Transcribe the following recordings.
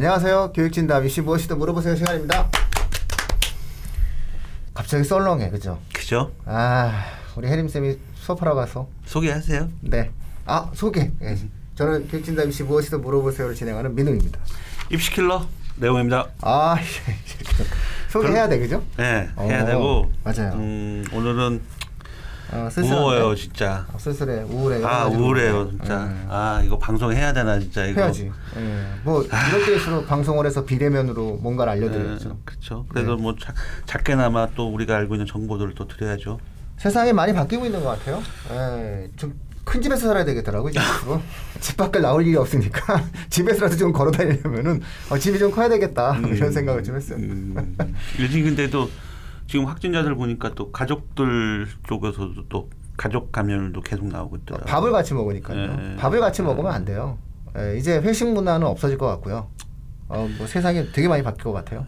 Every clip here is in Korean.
안녕하세요. 교육진담 이씨 무엇이든 물어보세요 시간입니다. 갑자기 썰렁해, 그죠? 그죠? 아, 우리 혜림 쌤이 수업하러 가서 소개하세요. 네. 아 소개. 예. 저는 교육진담 이씨 무엇이든 물어보세요를 진행하는 민웅입니다. 입시킬러 내용입니다. 아, 소개해야 돼, 그죠? 네, 해야 어, 되고. 맞아요. 음, 오늘은 어? 무거워요, 진짜. 아, 쓸쓸해, 우울해. 아. 우울해요, 진짜. 예. 아 이거 방송 해야 되나 진짜 이거. 해야지. 예. 뭐 이럴 때일수록 방송을 해서 비대면으로 뭔가를 알려드려야죠. 네, 그렇죠. 그래도 뭐 작, 작게나마 또 우리가 알고 있는 정보들을 또 드려야죠. 세상이 많이 바뀌고 있는 것 같아요. 예, 좀큰 집에서 살아야 되겠더라고요. 지금. 집 밖을 나올 일이 없으니까 집에서라도 좀 걸어 다니려면은 어, 집이 좀 커야 되겠다 이런 생각을 좀 했어요. 음, 요즘 근데도 지금 확진자들 보니까 또 가족들 쪽에서도 또 가족 감염도 계속 나오고 있더라고요. 밥을 같이 먹으니까요. 예. 밥을 같이 먹으면 안 돼요. 예, 이제 회식 문화는 없어질 것 같고요. 어, 뭐 세상이 되게 많이 바뀔 것 같아요.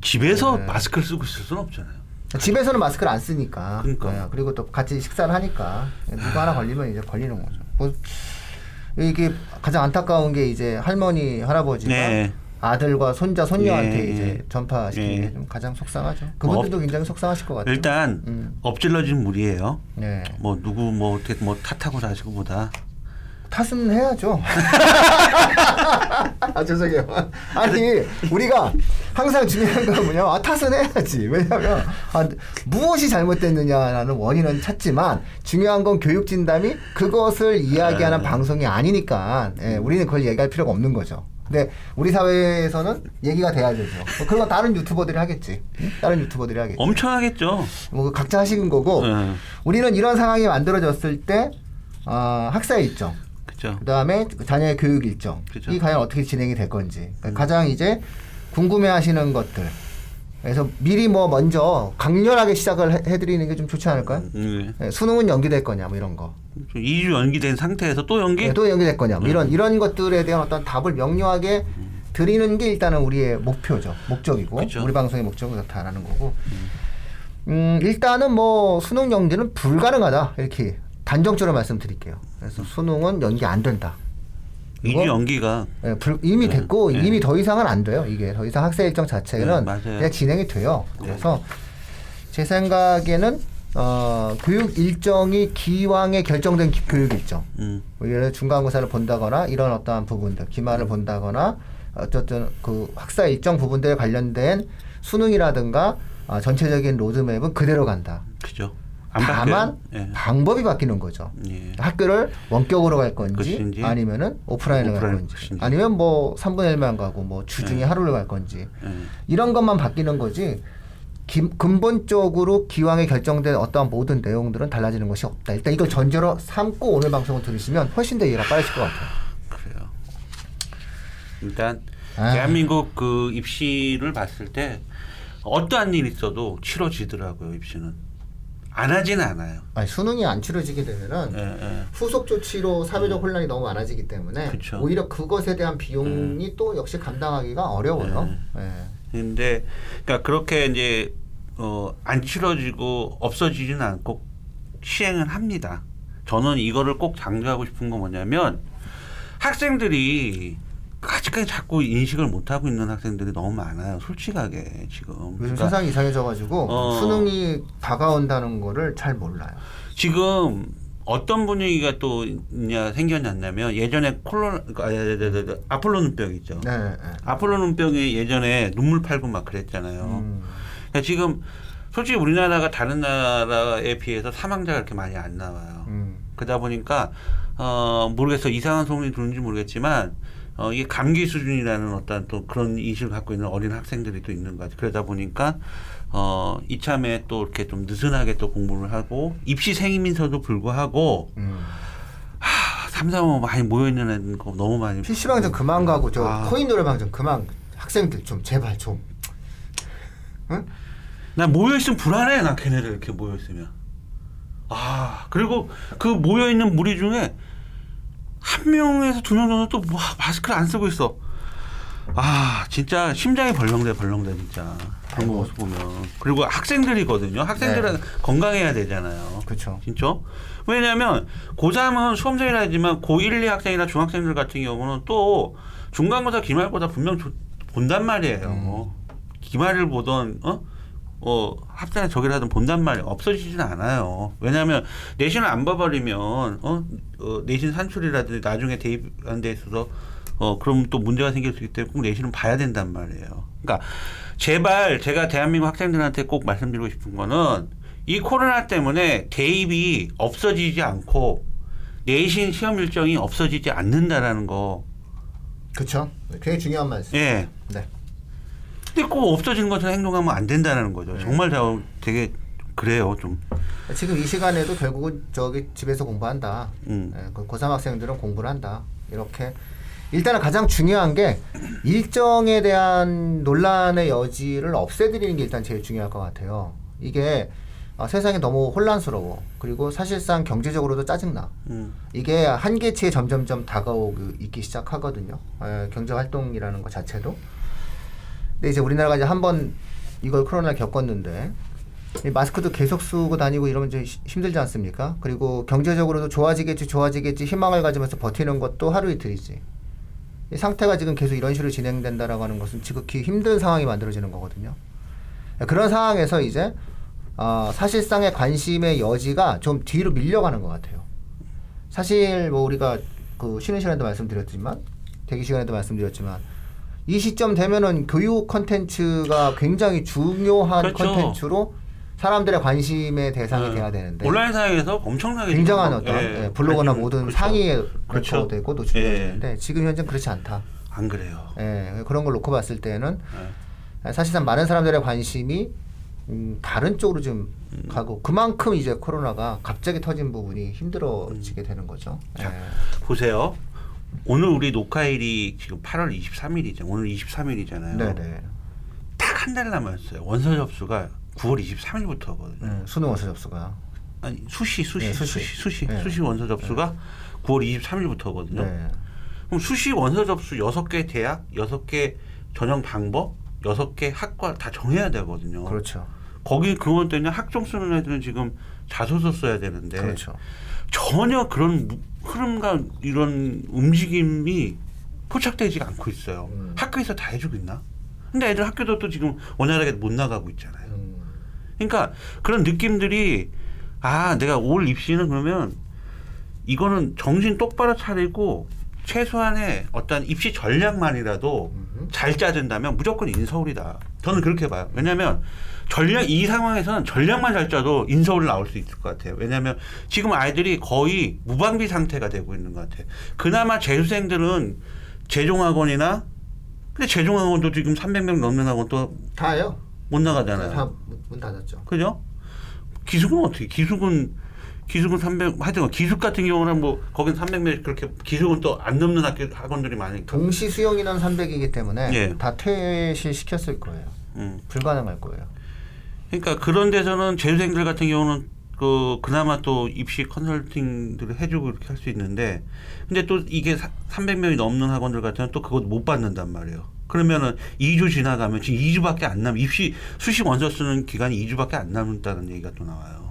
집에서 네. 마스크를 쓰고 있을 수는 없잖아요. 집에서는 마스크를 안 쓰니까. 그러니까. 예, 그리고 또 같이 식사를 하니까 누가 하나 걸리면 이제 걸리는 거죠. 뭐 이게 가장 안타까운 게 이제 할머니 할아버지가 네. 아들과 손자 손녀한테 예, 이제 예. 전파시키는 예. 게좀 가장 속상하죠. 그분들도 굉장히 속상하실 것 같아요. 일단 음. 엎질러진 물이에요. 네. 뭐 누구 뭐 어떻게 뭐 탓하고 자시고보다 탓은 해야죠. 아 죄송해요. 아니 우리가 항상 중요한 건 뭐냐? 아 탓은 해야지. 왜냐하면 아, 무엇이 잘못됐느냐라는 원인은 찾지만 중요한 건 교육 진담이 그것을 이야기하는 방송이 아니니까 예, 우리는 그걸 얘기할 필요가 없는 거죠. 근데 우리 사회에서는 얘기가 돼야 되죠. 뭐 그런 건 다른 유튜버들이 하겠지. 응? 다른 유튜버들이 하겠지. 엄청 하겠죠. 뭐 각자 하시는 거고 네. 우리는 이런 상황이 만들어졌을 때 어, 학사 일정 그죠. 그다음에 자녀의 교육 일정 그죠. 이 과연 어떻게 진행이 될 건지 그러니까 가장 이제 궁금해하시는 것들 그래서 미리 뭐 먼저 강렬하게 시작을 해- 해드리는 게 좀 좋지 않을까요? 음, 예, 수능은 연기될 거냐 뭐 이런 거. 좀 2주 연기된 상태에서 또 연기? 예, 또 연기될 거냐 뭐 이런 이런 것들에 대한 어떤 답을 명료하게 드리는 게 일단은 우리의 목표죠. 목적이고 그죠. 우리 방송의 목적은 그렇다라는 거고. 음, 일단은 뭐 수능 연기는 불가능하다 이렇게 단정적으로 말씀드릴게요. 그래서 수능은 연기 안 된다. 2주 이거- 연기가 예, 불- 이미 네, 됐고 네. 이미 더 이상은 안 돼요. 이게 더 이상 학생 일정 자체는 네. 그냥 진행이 돼요. 네. 그래서 제 생각에는 어, 교육 일정이 기왕에 결정된 기- 교육 일정, 음, 뭐 예를 중간고사를 본다거나 이런 어떠한 부분들, 기말을 본다거나 어쨌든 그 학사 일정 부분들에 관련된 수능이라든가 어, 전체적인 로드맵은 그대로 간다. 그죠. 안 다만. 예. 방법이 바뀌는 거죠. 예. 학교를 원격으로 갈 건지 것인지, 아니면은 오프라인으로 갈 오프라인 건지 것인지. 아니면 뭐 3분의 1만 가고 뭐 주중에 네. 하루를 갈 건지 예. 이런 것만 바뀌는 거지 기- 근본적으로 기왕에 결정된 어떠한 모든 내용들은 달라지는 것이 없다. 일단 이걸 전제로 삼고 오늘 방송을 들으시면 훨씬 더 이해가 빠르실 것 같아요. 그래요. 일단 아. 대한민국 그 입시를 봤을 때 어떠한 일 있어도 치러지더라고요 입시는 안 하지는 않아요. 아니, 수능이 안 치러지게 되면은 예, 예. 후속 조치로 사회적 혼란이 너무 많아지기 때문에 그쵸. 음. 오히려 그것에 대한 비용이 또 역시 감당하기가 어려워요. 예. 근데 그러니까 그렇게 이제 어, 안 치러지고 없어지지는 않고 시행을 합니다. 저는 이거를 꼭 강조하고 싶은 건 뭐냐면 학생들이 아직까지 자꾸 인식을 못 하고 있는 학생들이 너무 많아요. 솔직하게 지금. 요즘 그러니까 세상이 이상해져가지고 어. 수능이 다가온다는 거를 잘 몰라요. 지금 어떤 분위기가 또 있냐 생겨났냐면 예전에 콜로나 아. 아폴로 눈병 있죠. 네. 네. 아폴로 눈병이 예전에 눈물 팔고 막 그랬잖아요. 음. 그러니까 지금 솔직히 우리나라가 다른 나라에 비해서 사망자가 그렇게 많이 안 나와요. 음. 그러다 보니까 어 모르겠어 이상한 소문이 들는지 모르겠지만 어 이게 감기 수준이라는 어떤 또 그런 인식을 갖고 있는 어린 학생들이 또 있는 것 같아요. 그러다 보니까 어 이참에 또 이렇게 좀 느슨하게 또 공부를 하고 입시생이면서도 불구하고 음. 하, 삼삼오 많이 모여 있는 애들 거 너무 많이 PC방 좀 그만 가고 저 아. 코인 노래방 좀 그만 학생들 좀 제발 좀 응? 나 모여 있으면 불안해. 나 걔네들 이렇게 모여 있으면. 아 그리고 그 모여 있는 무리 중에 한 명에서 두 명 정도 또 와, 마스크를 안 쓰고 있어. 아 진짜 심장이 벌렁대 벌렁대 진짜 그런 거 모습 보면 그리고 학생들이거든요. 학생들은 네. 건강해야 되잖아요. 그렇죠. 진짜? 왜냐하면 고3은 수험생이라 하지만 고1, 2 학생이나 중학생들 같은 경우는 또 중간고사 기말고사 분명 조- 본단 말이에요. 기말을 보던 어? 어 저기를 하든 본단 말이에요. 없어지지는 않아요. 왜냐하면 내신을 안 봐버리면 어? 어 내신 산출이라든지 나중에 대입하는 데 있어서 어 그럼 또 문제가 생길 수 있기 때문에 꼭 내신은 봐야 된단 말이에요. 그러니까 제발 제가 대한민국 학생들한테 꼭 말씀드리고 싶은 거는 이 코로나 때문에 대입이 없어지지 않고 내신 시험 일정이 없어지지 않는다라는 거. 그렇죠. 굉장히 중요한 말씀. 예. 네. 근데 꼭 없어지는 것처럼 행동하면 안 된다는 거죠. 네. 정말 저 되게 그래요 좀. 지금 이 시간에도 결국은 저기 집에서 공부한다. 음. 예, 그 고3 학생들은 공부를 한다. 이렇게 일단은 가장 중요한 게 일정에 대한 논란의 여지를 없애드리는 게 일단 제일 중요할 것 같아요. 이게 아, 세상이 너무 혼란스러워. 그리고 사실상 경제적으로도 짜증나. 음. 이게 한계치에 점점점 다가오고 있기 시작하거든요. 예, 경제 활동이라는 것 자체도. 근데 이제 우리나라가 이제 한 번 이걸 코로나를 겪었는데 이 마스크도 계속 쓰고 다니고 이러면 시- 힘들지 않습니까? 그리고 경제적으로도 좋아지겠지 좋아지겠지 희망을 가지면서 버티는 것도 하루 이틀이지. 이 상태가 지금 계속 이런 식으로 진행된다라고 하는 것은 지극히 힘든 상황이 만들어지는 거거든요. 그런 상황에서 이제 어, 사실상의 관심의 여지가 좀 뒤로 밀려가는 것 같아요. 사실 뭐 우리가 그 쉬는 시간에도 말씀드렸지만 대기 시간에도 말씀드렸지만 이 시점 되면은 교육 컨텐츠가 굉장히 중요한 그렇죠. 컨텐츠로 사람들의 관심의 대상이 네. 돼야 되는데 온라인상에서 엄청나게 굉장한 어떤 예, 예, 블로그나 관심- 모든 그렇죠. 상위에 그렇죠. 노출되고 노출되는데 지금 현재는 그렇지 않다. 안 그래요. 예, 그런 걸 놓고 봤을 때는 예. 사실상 많은 사람들의 관심이 음, 다른 쪽으로 좀 음. 가고 그만큼 이제 코로나가 갑자기 터진 부분이 힘들어지게 되는 거죠. 음. 자, 예. 보세요. 오늘 우리 녹화일이 지금 8월 23일이죠. 오늘 23일이잖아요. 네네. 딱 한 달 남았어요. 원서 접수가 9월 23일부터거든요. 음, 수능 원서 접수가. 아니 수시 수시 네, 수시 수시. 수시 네. 수시 원서 접수가 9월 23일부터거든요. 네. 그럼 수시 원서 접수 6개 대학, 6개 전형 방법, 6개 학과 다 정해야 되거든요. 그렇죠. 거기 그건 때문에 학종 쓰는 애들은 지금 자소서 써야 되는데 그렇죠. 전혀 그런 무- 흐름과 이런 움직임이 포착되지 않고 있어요. 음. 학교에서 다 해주고 있나? 근데 애들 학교도 또 지금 원활하게 못 나가고 있잖아요. 음, 그러니까 그런 느낌들이 아 내가 올 입시는 그러면 이거는 정신 똑바로 차리고 최소한의 어떤 입시 전략만이라도. 잘 짜준다면 무조건 인서울이다. 저는 그렇게 봐요. 왜냐하면 전략 이 상황에서는 전략만 잘 짜도 인서울 나올 수 있을 것 같아요. 왜냐하면 지금 아이들이 거의 무방비 상태가 되고 있는 것 같아요. 그나마 재수생들은 재종학원이나 근데 재종학원도 지금 300명 넘는 학원 또못 다예요. 나가잖아요. 다 문 닫았죠. 그죠? 기숙은 어떻게? 기숙은 기숙은 300 하여튼 기숙 같은 경우는 뭐 거긴 300명 그렇게 기숙은 또 안 넘는 학교 학원들이 많으니까. 동시 수용 인원 300이기 때문에 예. 다 퇴실 시켰을 거예요. 음. 불가능할 거예요. 그러니까 그런 데서는 재수생들 같은 경우는 그 그나마 또 입시 컨설팅들을 해주고 이렇게 할 수 있는데 근데 또 이게 300명이 넘는 학원들 같은 경우는 또 그것 못 받는단 말이에요. 그러면은 2주 지나가면 지금 2주밖에 안 남. 입시 수시 원서 쓰는 기간이 2주밖에 안 남는다는 얘기가 또 나와요.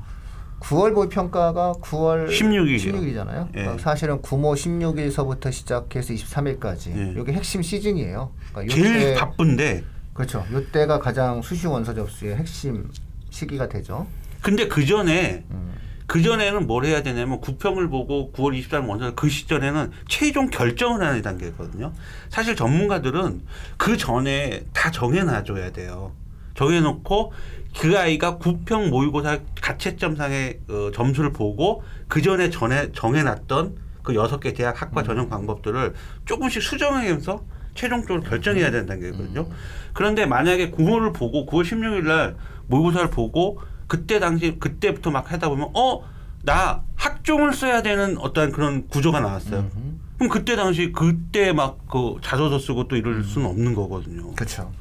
9월 모의 평가가 9월 16일 이요. 16일이잖아요. 예. 사실은 구모 16일서부터 시작해서 23일까지. 예. 이게 핵심 시즌이에요. 그러니까 제일 바쁜데 그렇죠. 요때가 가장 수시 원서 접수의 핵심 시기가 되죠. 근데 그 전에 음. 그 전에는 뭘 해야 되냐면 구평을 보고 9월 24일 먼저 그 시절에는 최종 결정을 하는 단계거든요. 사실 전문가들은 그 전에 다 정해놔줘야 돼요. 정해놓고 그 아이가 구평 모의고사 가채점상의 어, 점수를 보고 그 전에 전에 정해놨던 그 여섯 개 대학 학과 전형 방법들을 조금씩 수정하면서 최종적으로 결정해야 되는 단계거든요. 그런데 만약에 9월을 보고 9월 16일 날 모의고사를 보고 그때 당시 그때부터 막 하다 보면 어 나 학종을 써야 되는 어떤 그런 구조가 나왔어요. 그럼 그때 당시 그때 막 그 자소서 쓰고 또 이럴 수는 없는 거거든요. 그렇죠.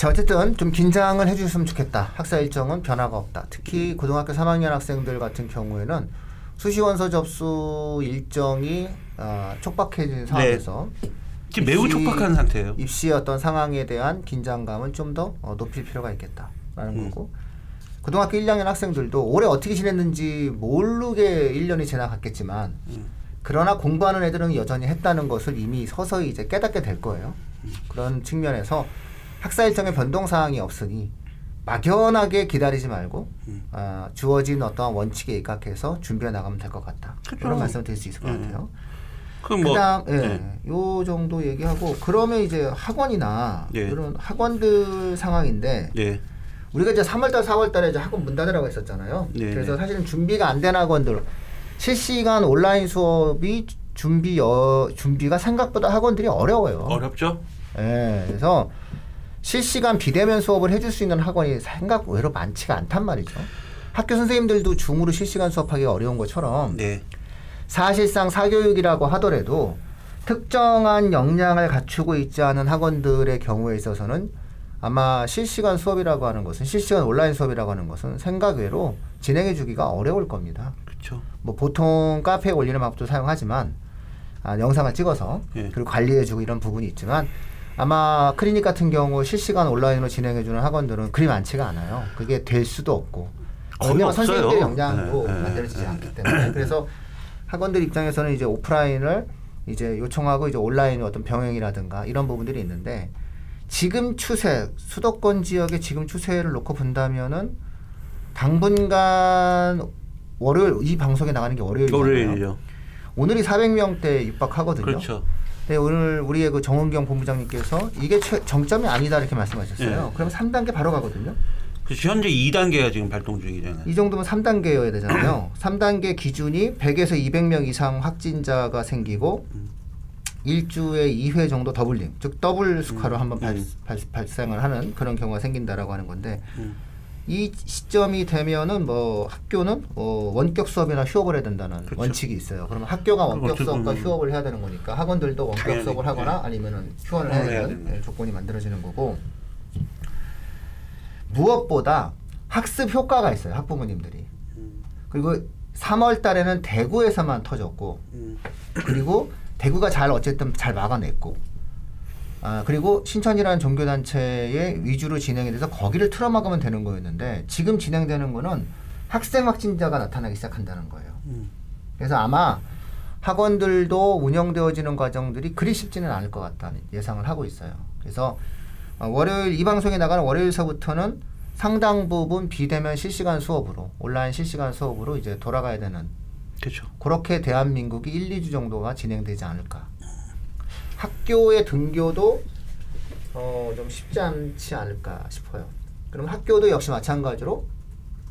자 어쨌든 좀 긴장을 해주셨으면 좋겠다. 학사 일정은 변화가 없다. 특히 고등학교 3학년 학생들 같은 경우에는 수시 원서 접수 일정이 아, 촉박해진 상황에서 지금 매우 입시- 촉박한 상태예요. 입시의 어떤 상황에 대한 긴장감은 좀더 어, 높일 필요가 있겠다라는 음. 거고 고등학교 1학년 학생들도 올해 어떻게 지냈는지 모르게 1년이 지나갔겠지만 음. 그러나 공부하는 애들은 여전히 했다는 것을 이미 서서히 이제 깨닫게 될 거예요. 그런 측면에서 학사 일정의 변동 사항이 없으니 막연하게 기다리지 말고 음. 아, 주어진 어떠한 원칙에 입각해서 준비해 나가면 될 것 같다. 그죠. 그런 말씀을 드릴 수 있을 것 음. 같아요. 그럼 뭐 그다음 예, 네. 요 정도 얘기하고 그러면 이제 학원이나 예. 이런 학원들 상황인데 예. 우리가 이제 3월달, 4월달에 이제 학원 문 닫으라고 했었잖아요. 네, 그래서 네. 사실은 준비가 안 된 학원들 실시간 온라인 수업이 준비 여, 준비가 생각보다 학원들이 어려워요. 어렵죠? 예, 그래서 실시간 비대면 수업을 해줄 수 있는 학원이 생각 외로 많지가 않단 말이죠. 학교 선생님들도 줌으로 실시간 수업하기 어려운 것처럼 네. 사실상 사교육이라고 하더라도 특정한 역량을 갖추고 있지 않은 학원들의 경우에 있어서는 아마 실시간 수업이라고 하는 것은 실시간 온라인 수업이라고 하는 것은 생각 외로 진행해 주기가 어려울 겁니다. 그렇죠. 뭐 보통 카페에 올리는 방법도 사용하지만 아, 영상을 찍어서 예. 그리고 관리해 주고 이런 부분이 있지만 아마 클리닉 같은 경우 실시간 온라인으로 진행해주는 학원들은 그리 많지가 않아요. 그게 될 수도 없고 왜냐면. 선생님들의 역량도 예, 예, 만들어지지 예, 않기 예. 때문에 그래서 학원들 입장에서는 이제 오프라인을 이제 요청하고 이제 온라인 어떤 병행이라든가 이런 부분들이 있는데 지금 추세 수도권 지역의 지금 추세를 놓고 본다면은 당분간 월요일 이 방송에 나가는 게 월요일이잖아요. 월요일이죠. 오늘이 400명대 육박하거든요. 그렇죠. 네, 오늘 우리의 그 정은경 본부장님께서 이게 최, 정점이 아니다 이렇게 말씀하셨어요. 예. 그러면 3단계 바로 가거든요. 그래서 현재 2단계가 지금 발동 중이잖아요. 이 정도면 3단계여야 되잖아요. 3단계 기준이 100에서 200명 이상 확진자가 생기고 일주에 2회 정도 doubling, 즉 double score로 한번 발, 음. 발, 발생을 하는 그런 경우가 생긴다라고 하는 건데 음. 이 시점이 되면은 뭐 학교는 어 원격 수업이나 휴업을 해야 된다는 그렇죠. 원칙이 있어요. 그러면 학교가 원격. 수업과 음. 휴업을 해야 되는 거니까 학원들도 원격 당연히, 수업을 하거나 네. 아니면은 휴원을 해야 해야 되는 예, 조건이 만들어지는 거고 무엇보다 학습 효과가 있어요. 학부모님들이 음. 그리고 3월 달에는 대구에서만 터졌고 음. 그리고 대구가 잘 어쨌든 잘 막아냈고 아 그리고 신천이라는 종교단체의 위주로 진행이 돼서 거기를 틀어막으면 되는 거였는데 지금 진행되는 거는 학생 확진자가 나타나기 시작한다는 거예요. 음. 그래서 아마 학원들도 운영되어지는 과정들이 그리 쉽지는 않을 것 같다는 예상을 하고 있어요. 그래서 어, 월요일 이 방송에 나가는 월요일서부터는 상당 부분 비대면 실시간 수업으로 온라인 실시간 수업으로 이제 돌아가야 되는 그렇죠. 그렇게 대한민국이 1, 2주 정도가 진행되지 않을까. 학교의 등교도 어, 좀 쉽지 않지 않을까 싶어요. 그럼 학교도 역시 마찬가지로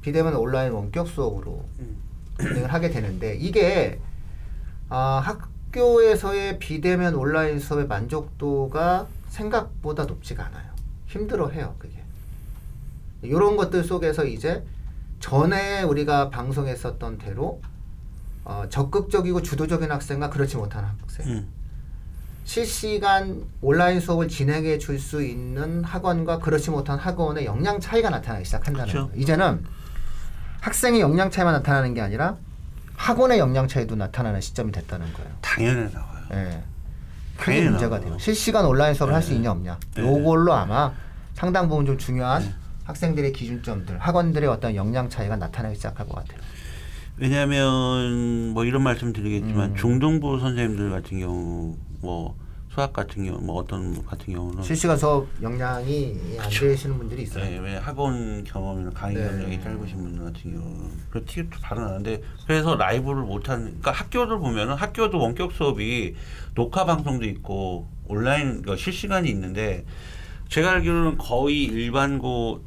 비대면 온라인 원격 수업으로 음. 진행을 하게 되는데 이게 아, 학교에서의 비대면 온라인 수업의 만족도가 생각보다 높지가 않아요. 힘들어해요, 그게. 이런 것들 속에서 이제 전에 우리가 방송했었던 대로 어, 적극적이고 주도적인 학생과 그렇지 못한 학생, 음. 실시간 온라인 수업을 진행해 줄 수 있는 학원과 그렇지 못한 학원의 역량 차이가 나타나기 시작한다는 그렇죠. 거예요. 이제는 학생의 역량 차이만 나타나는 게 아니라 학원의 역량 차이도 나타나는 시점이 됐다는 거예요. 당연히 나와요. 예. 그게 문제가 나와요. 돼요. 실시간 온라인 수업을 할수 네. 있냐 없냐. 네. 요걸로 아마 상당 부분 좀 중요한 네. 학생들의 기준점들, 학원들의 어떤 역량 차이가 나타나기 시작할 것 같아요. 왜냐하면 뭐 이런 말씀 드리겠지만 음. 중등부 선생님들 같은 경우 뭐 수학 같은 경우 뭐 어떤 분 같은 경우는 실시간 수업 역량이 안 되시는 분들이 있어요. 네, 왜 학원 경험이나 강의 네. 경력이 짧으신 분들 같은 경우는 그 바로 나는데 그래서 라이브를 못하는 그러니까 학교들 보면은 학교도 원격 수업이 녹화 방송도 있고 온라인 그 실시간이 있는데 제가 알기로는 거의 일반고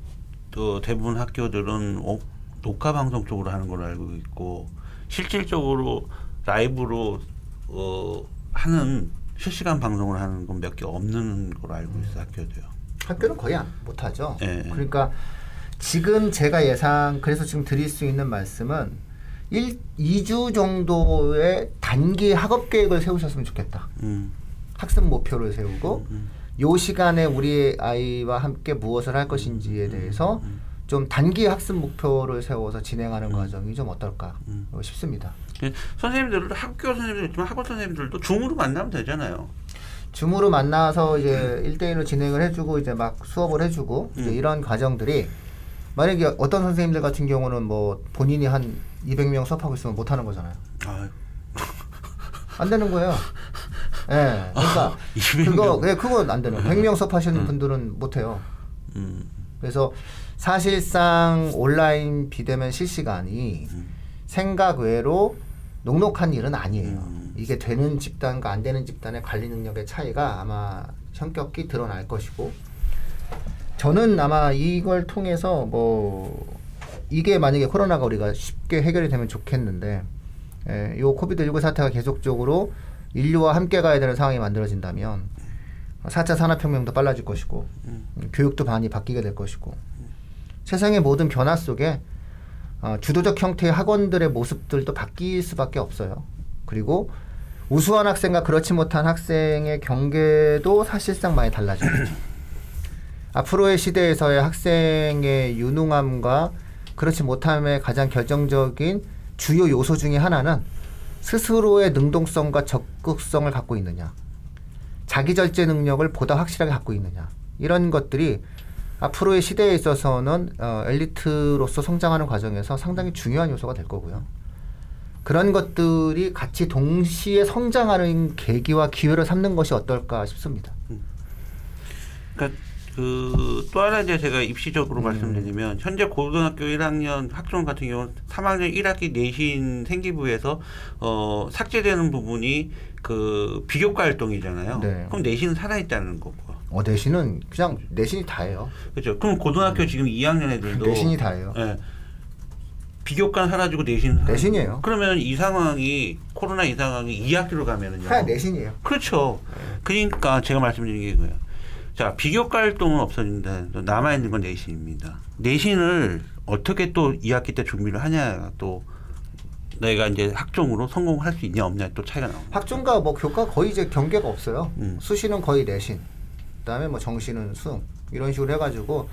그 대부분 학교들은 어, 녹화 방송 쪽으로 하는 걸로 알고 있고 실질적으로 라이브로 어, 하는 실시간 방송을 하는 건 몇 개 없는 걸로 알고 있어요 학교도요. 학교는 거의 안, 못하죠. 네. 그러니까 지금 제가 예상 그래서 지금 드릴 수 있는 말씀은 1, 2주 정도의 단기 학업 계획을 세우셨으면 좋겠다. 음. 학습 목표를 세우고 음. 요 시간에 우리 아이와 함께 무엇을 할 것인지에 대해서 좀 단기 학습 목표를 세워서 진행하는 과정이 좀 어떨까 음. 어, 싶습니다. 그 선생님들도 학교 선생님도 있지만 학원 선생님들도 줌으로 만나면 되잖아요. 줌으로 만나서 이제 1대1로 진행을 해주고 이제 막 수업을 해주고 음. 이런 과정들이 만약에 어떤 선생님들 같은 경우는 뭐 본인이 한 200명 수업하고 있으면 못 하는 거잖아요. 아유. 안 되는 거예요. 예. 그러니까 아, 200 명. 그거 예, 그건 안 되는. 100명 수업하시는 분들은 못 해요. 음. 그래서 사실상 온라인 비대면 실시간이 생각 외로 녹록한 일은 아니에요. 음. 이게 되는 집단과 안 되는 집단의 관리 능력의 차이가 아마 현격히 드러날 것이고 저는 아마 이걸 통해서 뭐 이게 만약에 코로나가 우리가 쉽게 해결이 되면 좋겠는데 예, 요 코비드 19 사태가 계속적으로 인류와 함께 가야 되는 상황이 만들어진다면 4차 산업혁명도 빨라질 것이고 음, 교육도 많이 바뀌게 될 것이고 세상의 모든 변화 속에 어, 주도적 형태의 학원들의 모습들도 바뀔 수밖에 없어요. 그리고 우수한 학생과 그렇지 못한 학생의 경계도 사실상 많이 달라지겠죠. 앞으로의 시대에서의 학생의 유능함과 그렇지 못함의 가장 결정적인 주요 요소 중에 하나는 스스로의 능동성과 적극성을 갖고 있느냐, 자기 절제 능력을 보다 확실하게 갖고 있느냐 이런 것들이 앞으로의 시대에 있어서는 어, 엘리트로서 성장하는 과정에서 상당히 중요한 요소가 될 거고요. 그런 것들이 같이 동시에 성장하는 계기와 기회를 삼는 것이 어떨까 싶습니다. 그러니까 그 또 하나 이제 제가 입시적으로 음. 말씀드리면 현재 고등학교 1학년 학종 같은 경우는 3학년 1학기 내신 생기부에서 어 삭제되는 부분이 그 비교과 활동이잖아요. 네. 그럼 내신은 살아 있다는 거고. 어, 내신은 그냥 내신이 다예요. 그렇죠. 그럼 고등학교 지금 2학년 애들도 음. 내신이 다예요. 예. 비교과는 사라지고 사라지고. 내신이에요. 그러면 이 상황이 코로나 이 상황이 2학기로 가면은요. 그냥 내신이에요. 그렇죠. 네. 그러니까 제가 말씀드린 게 이거예요. 자, 비교과 활동은 없어진다. 남아 있는 건 내신입니다. 내신을 어떻게 또 2학기 때 준비를 하냐 또 내가 이제 학종으로 성공할 수 있냐 없냐 또 차이가 나옵니다. 학종과 뭐 교과 거의 이제 경계가 없어요. 음. 수시는 거의 내신, 그다음에 뭐 정시는 수능 이런 식으로 해가지고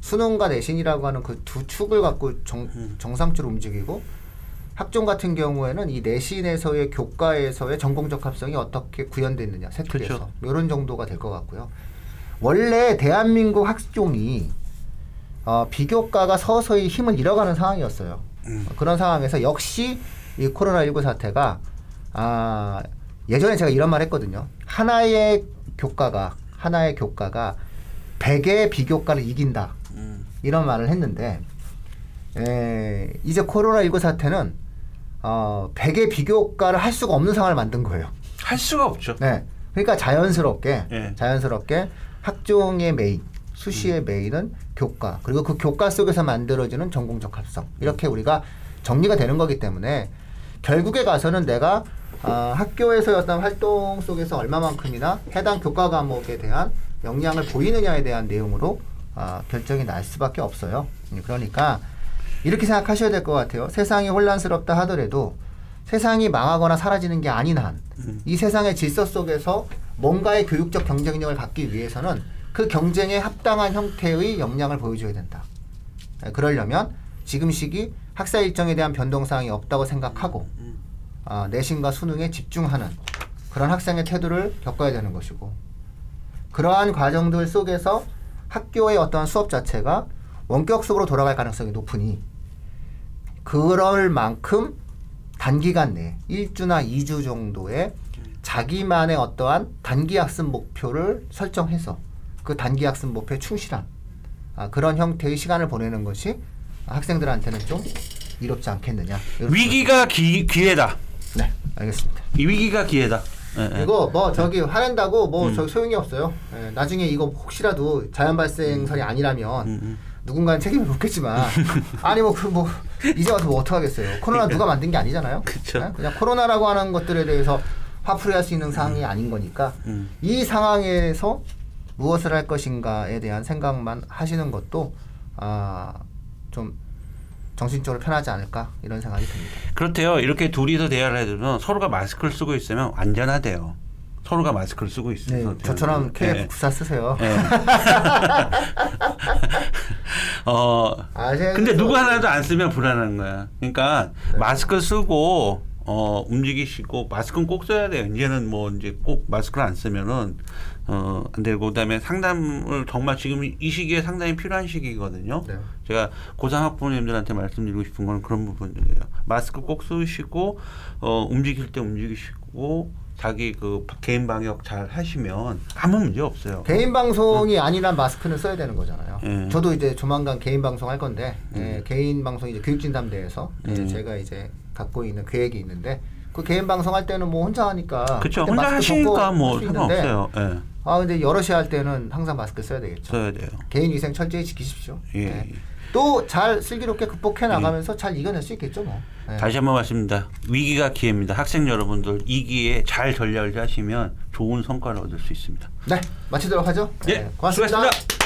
수능과 내신이라고 하는 그 두 축을 갖고 정, 음. 정상적으로 움직이고 학종 같은 경우에는 이 내신에서의 교과에서의 전공적 합성이 어떻게 구현됐느냐 세특에서 그렇죠. 이런 정도가 될 것 같고요. 원래 대한민국 학종이 어, 비교과가 서서히 힘을 잃어가는 상황이었어요. 음. 그런 상황에서 역시 이 코로나19 사태가 아, 예전에 제가 이런 말 했거든요. 하나의 교과가 하나의 교과가 100의 비교과를 이긴다. 음. 이런 말을 했는데 에, 이제 코로나19 사태는 어, 100의 비교과를 할 수가 없는 상황을 만든 거예요. 할 수가 없죠. 네. 그러니까 자연스럽게 예. 자연스럽게 학종의 메인, 수시의 음. 메인은 교과 그리고 그 교과 속에서 만들어지는 전공적 합성 이렇게 우리가 정리가 되는 거기 때문에 결국에 가서는 내가 아, 학교에서의 어떤 활동 속에서 얼마만큼이나 해당 교과 과목에 대한 역량을 보이느냐에 대한 내용으로 아, 결정이 날 수밖에 없어요. 음, 그러니까 이렇게 생각하셔야 될 것 같아요. 세상이 혼란스럽다 하더라도 세상이 망하거나 사라지는 게 아닌 한, 음. 이 세상의 질서 속에서 뭔가의 교육적 경쟁력을 갖기 위해서는 그 경쟁에 합당한 형태의 역량을 보여줘야 된다. 에, 그러려면 지금 시기 학사 일정에 대한 변동사항이 없다고 생각하고 음. 아, 내신과 수능에 집중하는 그런 학생의 태도를 겪어야 되는 것이고 그러한 과정들 속에서 학교의 어떠한 수업 자체가 원격 속으로 돌아갈 가능성이 높으니 그럴 만큼 단기간 내에 1주나 2주 정도의 자기만의 어떠한 단기 학습 목표를 설정해서 그 단기 학습 목표에 충실한 아, 그런 형태의 시간을 보내는 것이 학생들한테는 좀 이롭지 않겠느냐. 위기가 기, 기회다. 네, 알겠습니다. 이 위기가 기회다. 예, 예. 이거 뭐 저기 화낸다고 뭐 음. 저기 소용이 없어요. 예, 나중에 이거 혹시라도 자연 발생설이 아니라면 음, 음. 누군가는 책임을 묻겠지만 아니 뭐그 뭐 이제 와서 뭐 어떡하겠어요. 코로나 누가 만든 게 아니잖아요. 그쵸. 예? 그냥 코로나라고 하는 것들에 대해서 화풀이할 수 있는 상황이 아닌 거니까 음. 이 상황에서 무엇을 할 것인가에 대한 생각만 하시는 것도 아 좀 정신적으로 편하지 않을까 이런 생각이 듭니다. 그렇대요. 이렇게 둘이서 대화를 해도 서로가 마스크를 쓰고 있으면 안전하대요. 서로가 마스크를 쓰고 있어서. 네, 저처럼 예. KF94 쓰세요. 예. 어. 아, 근데 누구 하나도 안 쓰면 불안한 거야. 그러니까 네. 마스크 쓰고 어, 움직이시고 마스크는 꼭 써야 돼요. 이제는 뭐 이제 꼭 마스크를 안 쓰면은 어, 안 되고 그다음에 상담을 정말 지금 이 시기에 상당히 필요한 시기거든요. 네. 제가 고상 학부모님들한테 말씀드리고 싶은 건 그런 부분들이에요. 마스크 꼭 쓰시고 어, 움직일 때 움직이시고 자기 그 개인 방역 잘 하시면 아무 문제 없어요. 개인 방송이 아니란 마스크는 써야 되는 거잖아요. 예. 저도 이제 조만간 개인 방송 할 건데 음. 예, 개인 방송 이제 교육진담대에서 이제 음. 제가 이제 갖고 있는 계획이 있는데 그 개인 방송 할 때는 뭐 혼자 하니까. 그때 혼자 하시니까 뭐 상관없어요. 예. 아 근데 여럿이 할 때는 항상 마스크 써야 되겠죠. 써야 돼요. 개인 위생 철저히 지키십시오. 예. 네. 또잘 슬기롭게 극복해 나가면서 잘 이겨낼 수 있겠죠 뭐. 네. 다시 한번 말씀드립니다. 위기가 기회입니다. 학생 여러분들 이 기회에 잘 전략을 하시면 좋은 성과를 얻을 수 있습니다. 네 마치도록 하죠. 예, 네, 고맙습니다. 수고하셨습니다.